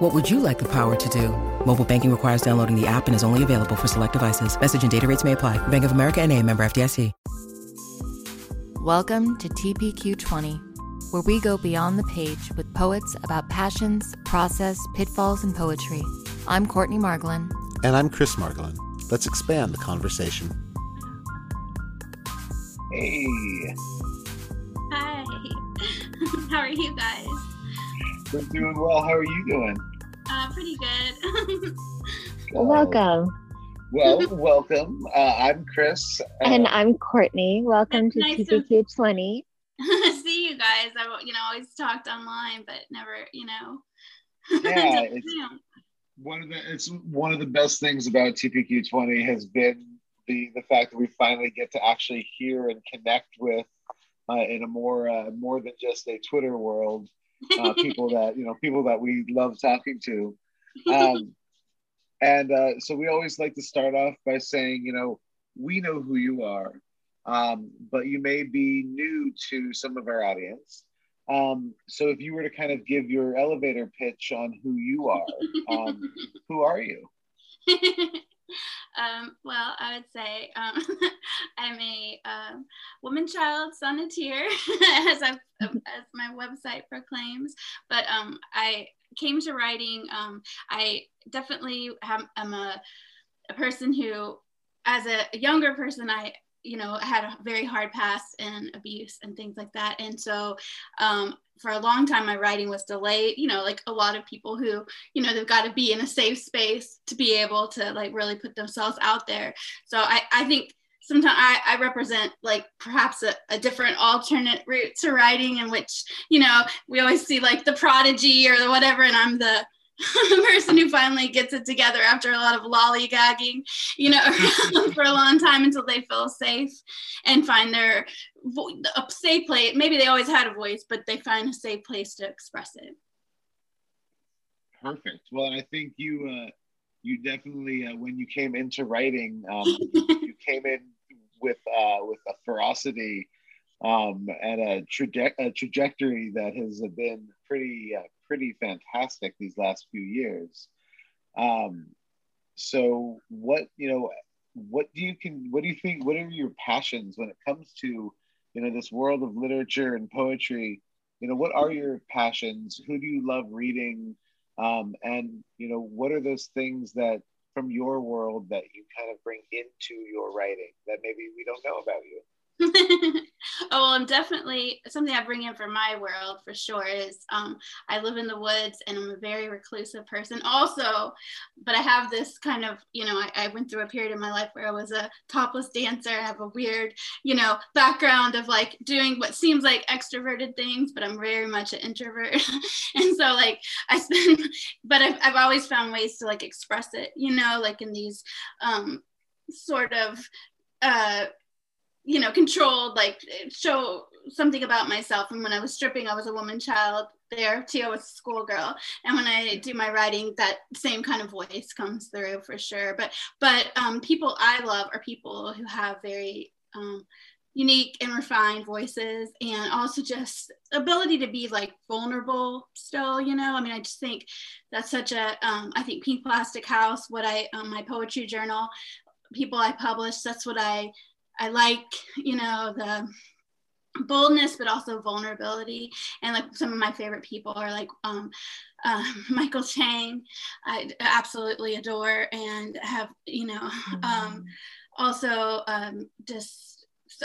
What would you like the power to do? Mobile banking requires downloading the app and is only available for select devices. Message and data rates may apply. Bank of America and a member FDIC. Welcome to TPQ20, where we go beyond the page with poets about passions, process, pitfalls, and poetry. I'm Courtney Margolin. And I'm Chris Margolin. Let's expand the conversation. Hey. Hi. How are you guys? We're doing well. How are you doing? Pretty good. Welcome. Well, welcome. Uh, I'm Chris. Uh, and I'm Courtney. Welcome to Nice to- TPQ 20. See you guys. I, you know, always talked online, but never, you know. Yeah, it's- one of the it's one of the best things about TPQ 20 has been the the fact that we finally get to actually hear and connect with uh, in a more uh, more than just a Twitter world uh, people that you know people that we love talking to. Um, and uh, so we always like to start off by saying, you know, we know who you are, um, but you may be new to some of our audience. Um, so if you were to kind of give your elevator pitch on who you are, um, who are you? um, well, I would say um, woman child sonneteer, as, I've, as my website proclaims. But um, I came to writing. Um, I definitely have, am a, a person who, as a younger person, I you know had a very hard past and abuse and things like that and so um, for a long time my writing was delayed you know like a lot of people who you know they've got to be in a safe space to be able to like really put themselves out there so i i think sometimes I, I represent like perhaps a, a different alternate route to writing in which you know we always see like the prodigy or the whatever and i'm the person who finally gets it together after a lot of lollygagging, you know, for a long time until they feel safe and find their vo- a safe place. Maybe they always had a voice, but they find a safe place to express it. Perfect. Well, and I think you uh, you definitely uh, when you came into writing, um, you came in with uh, with a ferocity um, and a, traje- a trajectory that has been pretty uh, pretty fantastic these last few years. Um, so, what you know, what do you can what do you think? What are your passions when it comes to you know this world of literature and poetry? You know, what are your passions? Who do you love reading? Um, and you know, what are those things that from your world that you kind of bring into your writing that maybe we don't know about you? oh well i'm definitely something i bring in for my world for sure is um, i live in the woods and i'm a very reclusive person also but i have this kind of you know I, I went through a period in my life where i was a topless dancer. I have a weird you know background of like doing what seems like extroverted things but i'm very much an introvert. And so like i spend but I've, I've always found ways to like express it you know like in these um, sort of uh, you know, controlled, like show something about myself. And when I was stripping, I was a woman child. There, too, I was a schoolgirl. And when I do my writing, that same kind of voice comes through for sure. But but um, people I love are people who have very um, unique and refined voices and also just ability to be like vulnerable still you know i mean i just think that's such a um, I think pink plastic house what i um, my poetry journal people i publish that's what i I like, you know, the boldness, but also vulnerability. And like some of my favorite people are like um, uh, Michael Chang, I absolutely adore and have, you know, um, also um, just.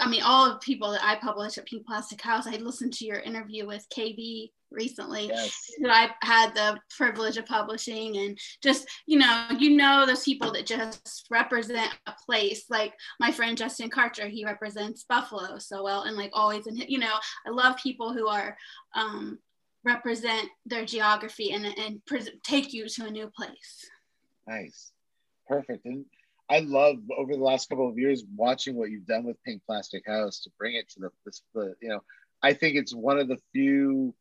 I mean, all of people that I publish at Pink Plastic House. I listened to your interview with KB recently Yes. that I had the privilege of publishing and just you know you know those people that just represent a place like my friend Justin Carter he represents Buffalo so well and like always and you know I love people who are um, represent their geography and and pres take you to a new place Nice, perfect. And I love over the last couple of years watching what you've done with Pink Plastic House to bring it to the, this, the you know, I think it's one of the few,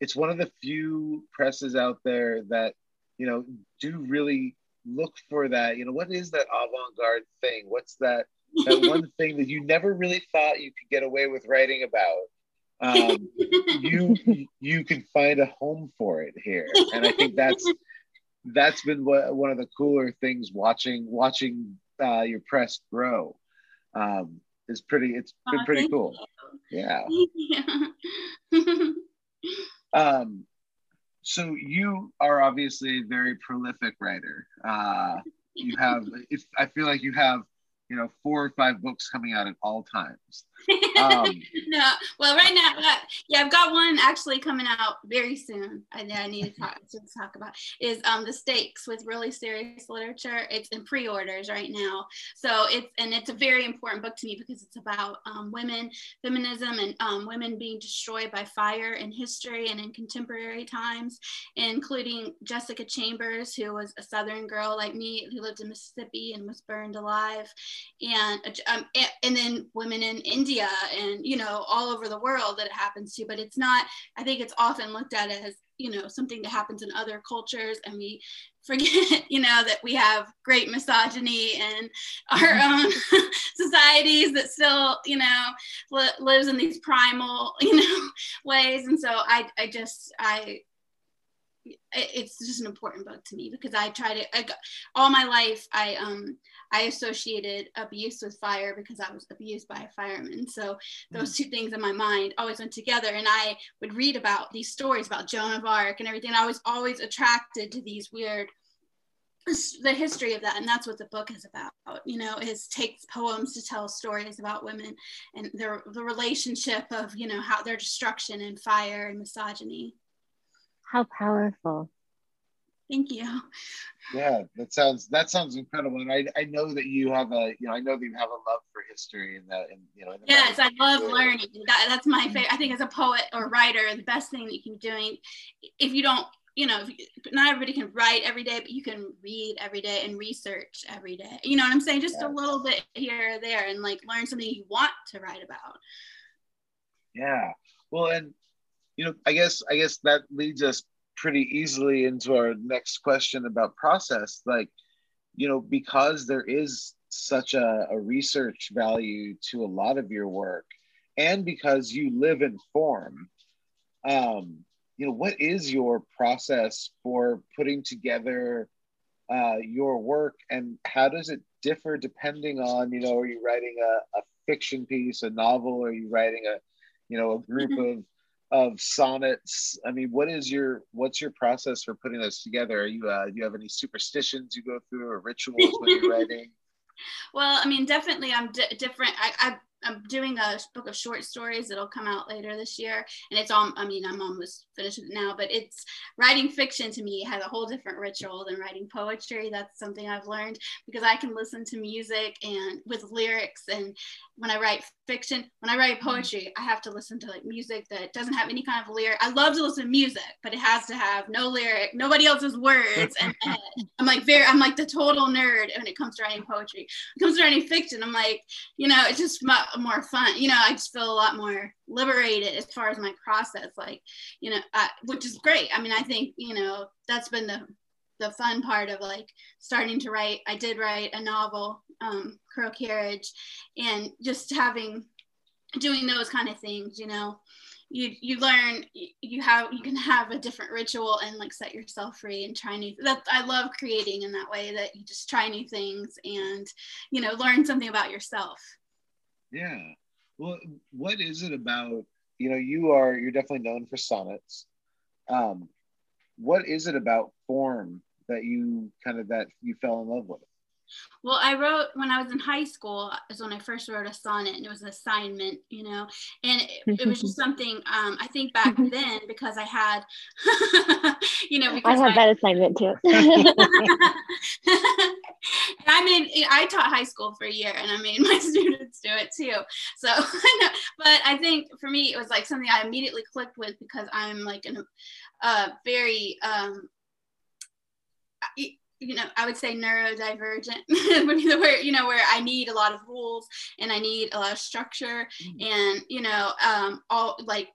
it's one of the few presses out there that, you know, do really look for that, you know, what is that avant-garde thing? What's that, that one thing that you never really thought you could get away with writing about? Um, you you can find a home for it here, and I think that's that's been what, one of the cooler things watching watching uh, your press grow. Um, is pretty. It's been pretty cool. You. Yeah. yeah. um, so you are obviously a very prolific writer. Uh, you have. If I feel like you have you know four or five books coming out at all times. Um, no well right now uh, yeah i've got one actually coming out very soon i, I need to talk, to talk about is um, the stakes with really serious literature. It's in pre-orders right now. So it's and it's a very important book to me because it's about um, women feminism and um, women being destroyed by fire in history and in contemporary times including jessica chambers who was a southern girl like me who lived in mississippi and was burned alive and um, and then women in India and you know all over the world that it happens to. But it's not. I think it's often looked at as you know something that happens in other cultures, and we forget you know that we have great misogyny and our own societies that still you know li- lives in these primal you know ways. And so I I just I it's just an important book to me because I tried to I got, all my life I um I associated abuse with fire because I was abused by a fireman. So those two things in my mind always went together. And I would read about these stories about Joan of Arc and everything. I was always attracted to these weird the history of that and that's what the book is about you know is takes poems to tell stories about women and their the relationship of you know how their destruction and fire and misogyny how powerful Thank you. Yeah, that sounds that sounds incredible, and I, I know that you have a you know I know that you have a love for history and that and you know. Yes, I love learning. That, that's my mm-hmm. favorite. I think as a poet or writer, the best thing that you can be doing, if you don't, you know, you, not everybody can write every day, but you can read every day and research every day. You know what I'm saying? Just yes. a little bit here or there, and like learn something you want to write about. Yeah. Well, and you know, I guess I guess that leads us pretty easily into our next question about process like you know because there is such a, a, research value to a lot of your work and because you live in form um, you know what is your process for putting together uh, your work and how does it differ depending on you know are you writing a, a fiction piece a novel are you writing a you know a group mm-hmm. of of sonnets. I mean what is your what's your process for putting those together? Are you uh, do you have any superstitions you go through or rituals when you're writing? Well i mean definitely i'm different. I, I I'm doing a book of short stories that'll come out later this year, and it's all. I mean, I'm almost finished with it now, but it's writing fiction to me has a whole different ritual than writing poetry. That's something I've learned because I can listen to music and with lyrics, and when I write fiction, when I write mm-hmm. poetry, I have to listen to like music that doesn't have any kind of lyric. I love to listen to music, but it has to have no lyric, nobody else's words, and, and I'm like very, I'm like the total nerd when it comes to writing poetry. When it comes to writing fiction, I'm like, you know, it's just my more fun. You know, I just feel a lot more liberated as far as my process, like, you know, which is great. I mean, I think, you know, that's been the, the fun part of like starting to write. I did write a novel, um, Crow Carriage, and just having, doing those kind of things, you know, you you learn you have you can have a different ritual and like set yourself free and try new that i love creating in that way that you just try new things and you know learn something about yourself yeah. Well, what is it about, you know, you are, you're definitely known for sonnets. Um, what is it about form that you kind of, that you fell in love with? Well, I wrote when I was in high school is when I first wrote a sonnet and it was an assignment, you know, and it, it was just something um, I think back then because I had, you know, because I had that assignment too. I mean, I taught high school for a year and I made my students do it too. So, but I think for me, it was like something I immediately clicked with because I'm like a uh, very, um, you know, I would say neurodivergent, where you know where I need a lot of rules and I need a lot of structure, mm-hmm. and you know, um, all like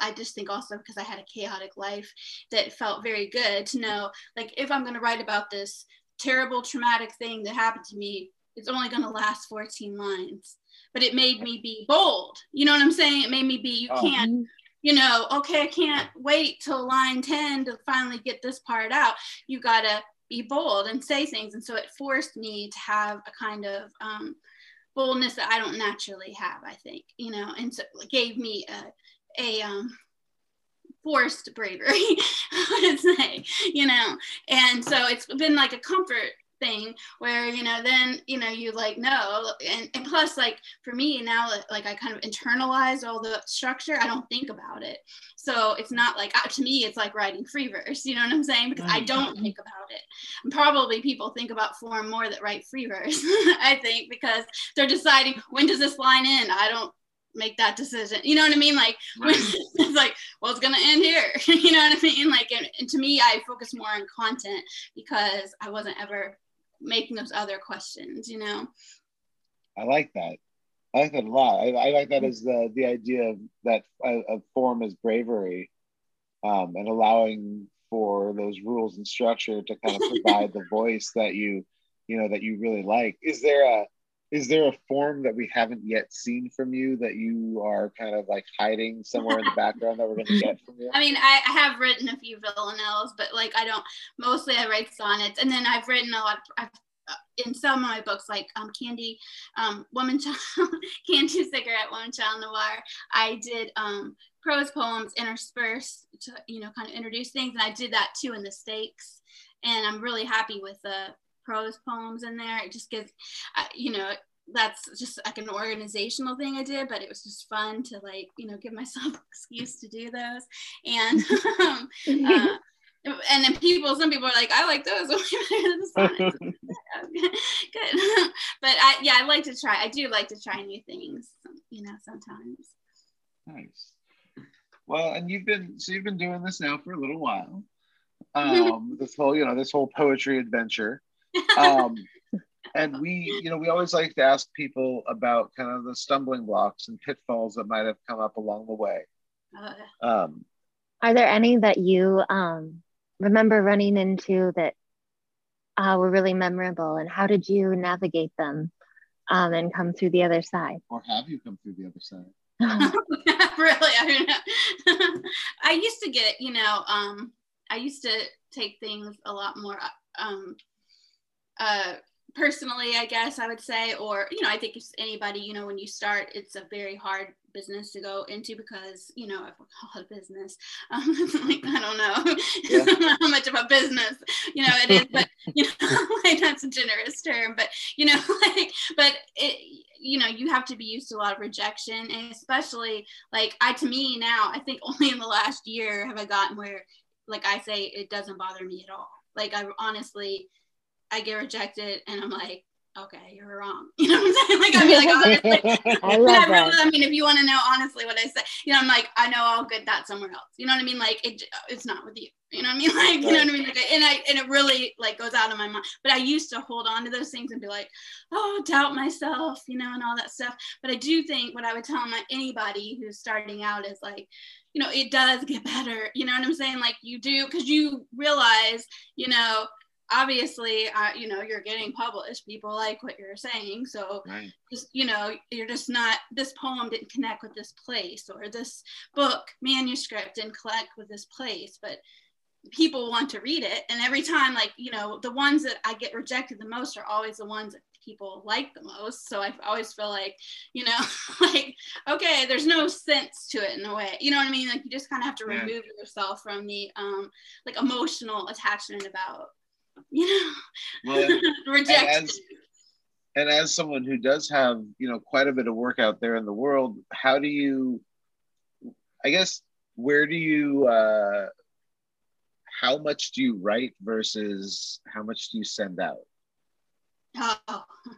I just think also because I had a chaotic life that felt very good to know like if I'm going to write about this terrible traumatic thing that happened to me, it's only going to last 14 lines. But it made me be bold. You know what I'm saying? It made me be, you oh. can't, you know, okay, I can't wait till line 10 to finally get this part out. You got to be bold and say things. And so it forced me to have a kind of um, boldness that I don't naturally have, I think, you know, and so it gave me a, a um, forced bravery, I would say, you know. And so it's been like a comfort thing where you know then you know you like no and, and plus like for me now like i kind of internalize all the structure i don't think about it so it's not like uh, to me it's like writing free verse you know what i'm saying because i don't think about it and probably people think about form more that write free verse i think because they're deciding when does this line end i don't make that decision. You know what I mean? Like it's like, well, it's gonna end here. you know what I mean? Like, and, and, to me, I focus more on content because I wasn't ever making those other questions. You know. I like that. I like that a lot. I, I like that as the the idea of that of form as bravery, um, and allowing for those rules and structure to kind of provide the voice that you you know that you really like. Is there a is there a form that we haven't yet seen from you that you are kind of like hiding somewhere in the background that we're going to get from you? I mean, I, I, have written a few villanelles, but like I don't. Mostly, I write sonnets, and then I've written a lot. Of, uh, in some of my books, like um, Candy, um, Woman Child, Candy Cigarette, Woman Child Noir, I did um, prose poems interspersed to you know kind of introduce things, and I did that too in the stakes. And I'm really happy with the prose poems in there. It just gives, uh, you know, that's just like an organizational thing I did, but it was just fun to like, you know, give myself excuse to do those. And, um, uh, and then people, some people are like, I like those. Good. but I, yeah, I like to try. I do like to try new things, you know, sometimes. Nice. Well, and you've been, so you've been doing this now for a little while. Um, this whole, you know, this whole poetry adventure um, and we, you know, we always like to ask people about kind of the stumbling blocks and pitfalls that might have come up along the way. Uh, um, Are there any that you um, remember running into that uh, were really memorable, and how did you navigate them um, and come through the other side? Or have you come through the other side? really, I don't know. I used to get, you know, um, I used to take things a lot more um, uh, personally, I guess I would say, or, you know, I think if anybody, you know, when you start, it's a very hard business to go into because, you know, I've call it business. Um, like, I don't know yeah. how much of a business, you know, it is, but, you know, like that's a generous term, but, you know, like, but it, you know, you have to be used to a lot of rejection. And especially like I, to me now, I think only in the last year have I gotten where, like I say, it doesn't bother me at all. Like I honestly, I get rejected and I'm like, okay, you're wrong. You know what I'm saying? Like, I mean, like, honestly, I love I, that. I mean, if you want to know honestly what I say, you know, I'm like, I know I'll get that somewhere else. You know what I mean? Like, it, it's not with you. You know what I mean? Like, you know what I mean? Like, and I, and it really like goes out of my mind. But I used to hold on to those things and be like, oh, doubt myself, you know, and all that stuff. But I do think what I would tell my, anybody who's starting out is like, you know, it does get better. You know what I'm saying? Like, you do, because you realize, you know, obviously uh, you know you're getting published. People like what you're saying. So right. just you know you're just not this poem didn't connect with this place or this book manuscript didn't connect with this place but people want to read it. And every time like you know the ones that i get rejected the most are always the ones that people like the most. So i always feel like you know like okay there's no sense to it in a way. You know what i mean? Like you just kind of have to yeah. remove yourself from the um like emotional attachment about you know, well. And as, and as someone who does have, you know, quite a bit of work out there in the world, how do you, I guess, where do you, uh, how much do you write versus how much do you send out? Oh,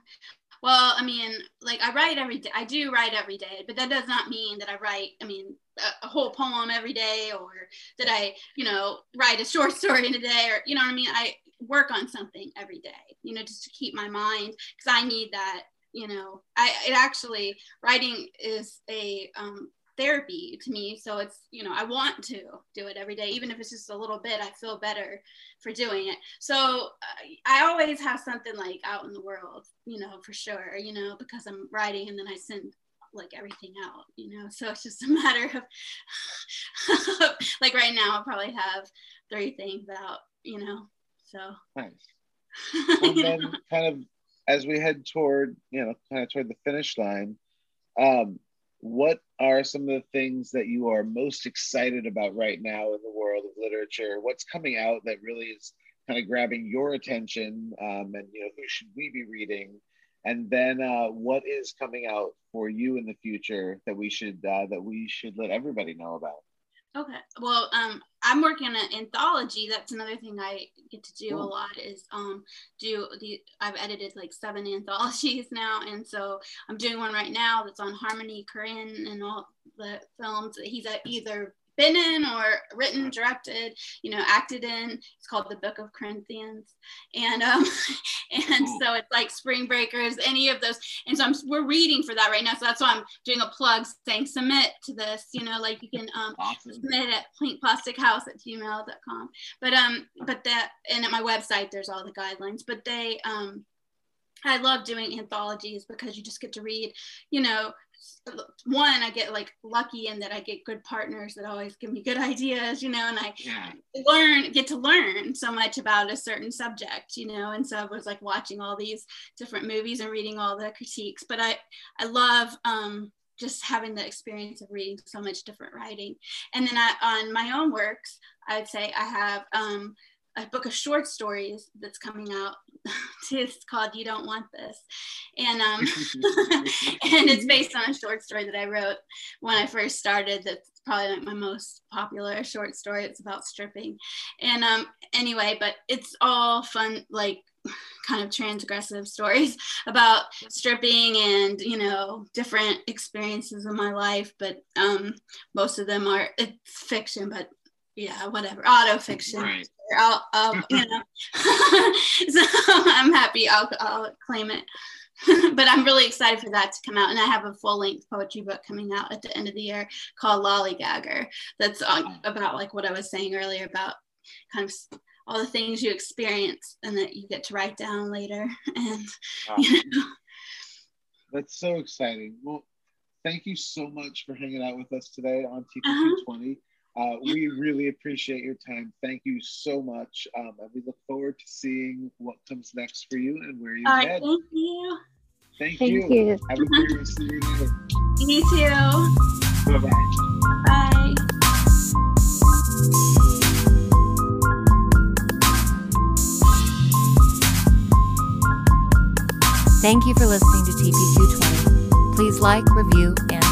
Well, I mean, like I write every day. I do write every day, but that does not mean that I write. I mean, a, a, whole poem every day, or that I, you know, write a short story in a day, or you know what I mean. I work on something every day, you know, just to keep my mind because I need that. You know, I it actually writing is a um, therapy to me. So it's, you know, I want to do it every day, even if it's just a little bit, I feel better for doing it. So uh, I always have something like out in the world, you know, for sure, you know, because I'm writing and then I send like everything out, you know, so it's just a matter of like right now, I'll probably have three things out, you know, so. Nice. And then kind of as we head toward, you know, kind of toward the finish line, um, what are some of the things that you are most excited about right now in the world of literature? What's coming out that really is kind of grabbing your attention? Um, and you know, who should we be reading? And then, uh, what is coming out for you in the future that we should uh, that we should let everybody know about? Okay. Well, um, I'm working on an anthology. That's another thing I get to do a lot is um, do the. I've edited like seven anthologies now, and so I'm doing one right now that's on Harmony Korine and all the films that he's either been in or written, directed, you know, acted in. It's called the Book of Corinthians, and um, and so it's like Spring Breakers, any of those. And so I'm we're reading for that right now. So that's why I'm doing a plug saying submit to this. You know, like you can um, awesome. submit at plastichouse at gmail.com. But um, but that and at my website there's all the guidelines. But they um. I love doing anthologies because you just get to read, you know, one i get like lucky in that i get good partners that always give me good ideas you know and i yeah. learn get to learn so much about a certain subject you know and so i was like watching all these different movies and reading all the critiques but i i love um just having the experience of reading so much different writing and then I, on my own works i'd say i have um a book of short stories that's coming out. it's called "You Don't Want This," and um, and it's based on a short story that I wrote when I first started. That's probably like my most popular short story. It's about stripping, and um, anyway, but it's all fun, like kind of transgressive stories about stripping and you know different experiences in my life but um most of them are it's fiction but yeah whatever auto fiction right. I'll, I'll you know. so I'm happy. I'll, I'll claim it. but I'm really excited for that to come out. And I have a full length poetry book coming out at the end of the year called Lollygagger. That's about like what I was saying earlier about kind of all the things you experience and that you get to write down later. And wow. you know. that's so exciting. Well, thank you so much for hanging out with us today on TPQ20. Uh-huh. Uh, we really appreciate your time. Thank you so much. Um, and we look forward to seeing what comes next for you and where you All head. Right, thank you. Thank, thank you. you. Have a great rest of your day. You too. Bye-bye. Bye. Thank you for listening to TPQ20. Please like, review, and